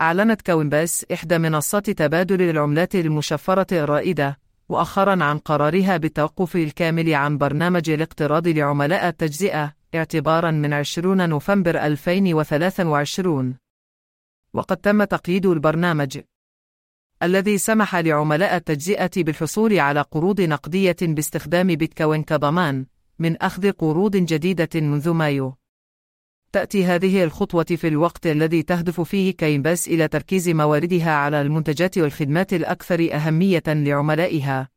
أعلنت كوينباس إحدى منصات تبادل العملات المشفرة الرائدة مؤخرا عن قرارها بالتوقف الكامل عن برنامج الاقتراض لعملاء التجزئة اعتبارا من 20 نوفمبر 2023 وقد تم تقييد البرنامج الذي سمح لعملاء التجزئة بالحصول على قروض نقدية باستخدام بيتكوين كضمان من أخذ قروض جديدة منذ مايو. تأتي هذه الخطوة في الوقت الذي تهدف فيه كاينباس إلى تركيز مواردها على المنتجات والخدمات الأكثر أهمية لعملائها.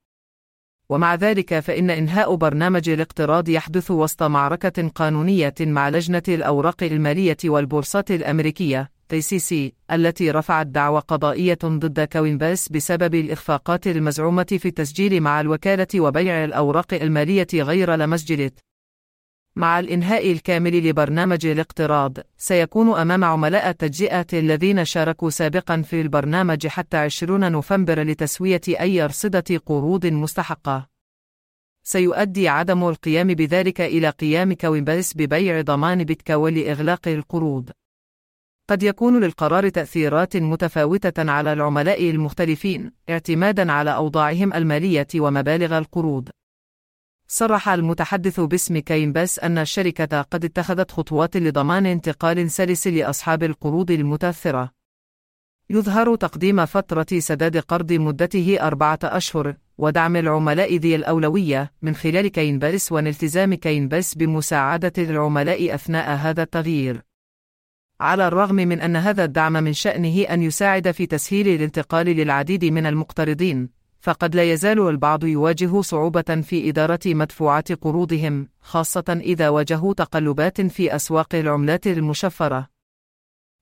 ومع ذلك فإن إنهاء برنامج الاقتراض يحدث وسط معركة قانونية مع لجنة الأوراق المالية والبورصات الأمريكية تيسيسي التي رفعت دعوى قضائية ضد كوينباس بسبب الإخفاقات المزعومة في التسجيل مع الوكالة وبيع الأوراق المالية غير لمسجلة. مع الإنهاء الكامل لبرنامج الاقتراض، سيكون أمام عملاء التجزئة الذين شاركوا سابقا في البرنامج حتى 20 نوفمبر لتسوية أي أرصدة قروض مستحقة. سيؤدي عدم القيام بذلك إلى قيام كوينباس ببيع ضمان بيتكوين لإغلاق القروض. قد يكون للقرار تأثيرات متفاوتة على العملاء المختلفين اعتمادا على أوضاعهم المالية ومبالغ القروض. صرح المتحدث باسم كاينباس أن الشركة قد اتخذت خطوات لضمان انتقال سلس لأصحاب القروض المتأثرة. يظهر تقديم فترة سداد قرض مدته أربعة أشهر ودعم العملاء ذي الأولوية من خلال كاينباس والتزام كاينباس بمساعدة العملاء أثناء هذا التغيير. على الرغم من أن هذا الدعم من شأنه أن يساعد في تسهيل الانتقال للعديد من المقترضين، فقد لا يزال البعض يواجه صعوبة في إدارة مدفوعات قروضهم، خاصة إذا واجهوا تقلبات في أسواق العملات المشفرة.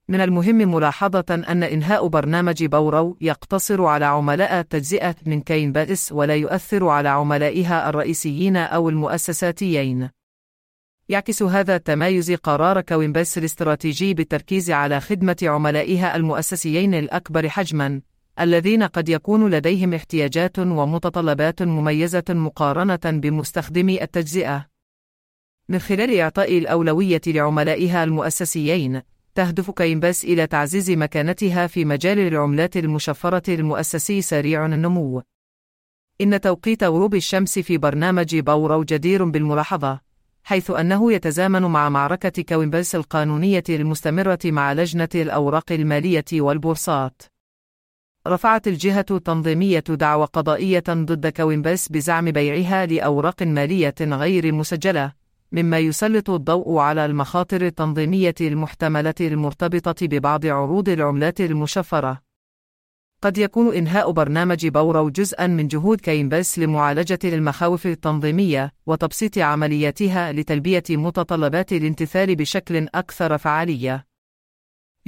من المهم ملاحظة أن إنهاء برنامج Borrow يقتصر على عملاء التجزئة من كوينباس ولا يؤثر على عملائها الرئيسيين أو المؤسساتيين. يعكس هذا التمايز قرار كوينباس الاستراتيجي بالتركيز على خدمة عملائها المؤسسيين الأكبر حجماً، الذين قد يكون لديهم احتياجات ومتطلبات مميزة مقارنة بمستخدمي التجزئة. من خلال إعطاء الأولوية لعملائها المؤسسيين، تهدف كوينباس إلى تعزيز مكانتها في مجال العملات المشفرة المؤسسي سريع النمو. إن توقيت غروب الشمس في برنامج Borrow جدير بالملاحظة، حيث أنه يتزامن مع معركة كوينباس القانونية المستمرة مع لجنة الأوراق المالية والبورصات. رفعت الجهة التنظيمية دعوى قضائية ضد كوينباس بزعم بيعها لأوراق مالية غير مسجلة، مما يسلط الضوء على المخاطر التنظيمية المحتملة المرتبطة ببعض عروض العملات المشفرة. قد يكون إنهاء برنامج بورو جزءًا من جهود كاينباس لمعالجة المخاوف التنظيمية وتبسيط عملياتها لتلبية متطلبات الامتثال بشكل أكثر فعالية.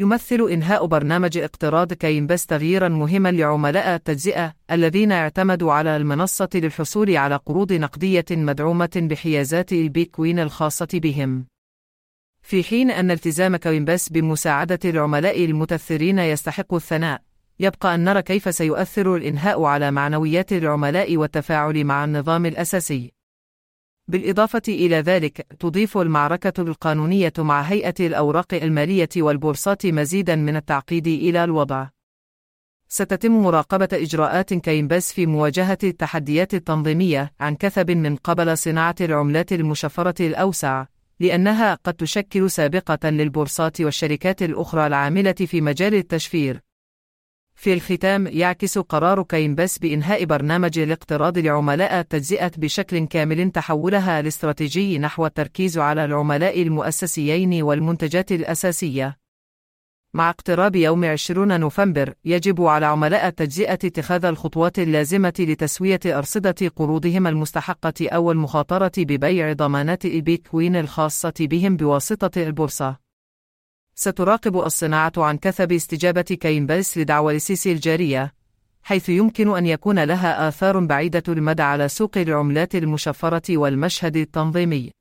يمثل إنهاء برنامج اقتراض كاينباس تغييرًا مهمًا لعملاء التجزئة الذين اعتمدوا على المنصة للحصول على قروض نقدية مدعومة بحيازات البيتكوين الخاصة بهم. في حين أن التزام كاينباس بمساعدة العملاء المتثرين يستحق الثناء، يبقى أن نرى كيف سيؤثر الإنهاء على معنويات العملاء والتفاعل مع النظام الأساسي. بالإضافة إلى ذلك، تضيف المعركة القانونية مع هيئة الأوراق المالية والبورصات مزيدًا من التعقيد إلى الوضع. ستتم مراقبة إجراءات كاينباس في مواجهة التحديات التنظيمية عن كثب من قبل صناعة العملات المشفرة الأوسع، لأنها قد تشكل سابقة للبورصات والشركات الأخرى العاملة في مجال التشفير، في الختام يعكس قرار كاينباس بإنهاء برنامج الاقتراض لعملاء التجزئة بشكل كامل تحولها الاستراتيجي نحو التركيز على العملاء المؤسسيين والمنتجات الأساسية. مع اقتراب يوم 20 نوفمبر، يجب على عملاء التجزئة اتخاذ الخطوات اللازمة لتسوية أرصدة قروضهم المستحقة أو المخاطرة ببيع ضمانات البيتكوين الخاصة بهم بواسطة البورصة. ستراقب الصناعة عن كثب استجابة كاينباس لدعوى السيسي الجارية، حيث يمكن أن يكون لها آثار بعيدة المدى على سوق العملات المشفرة والمشهد التنظيمي.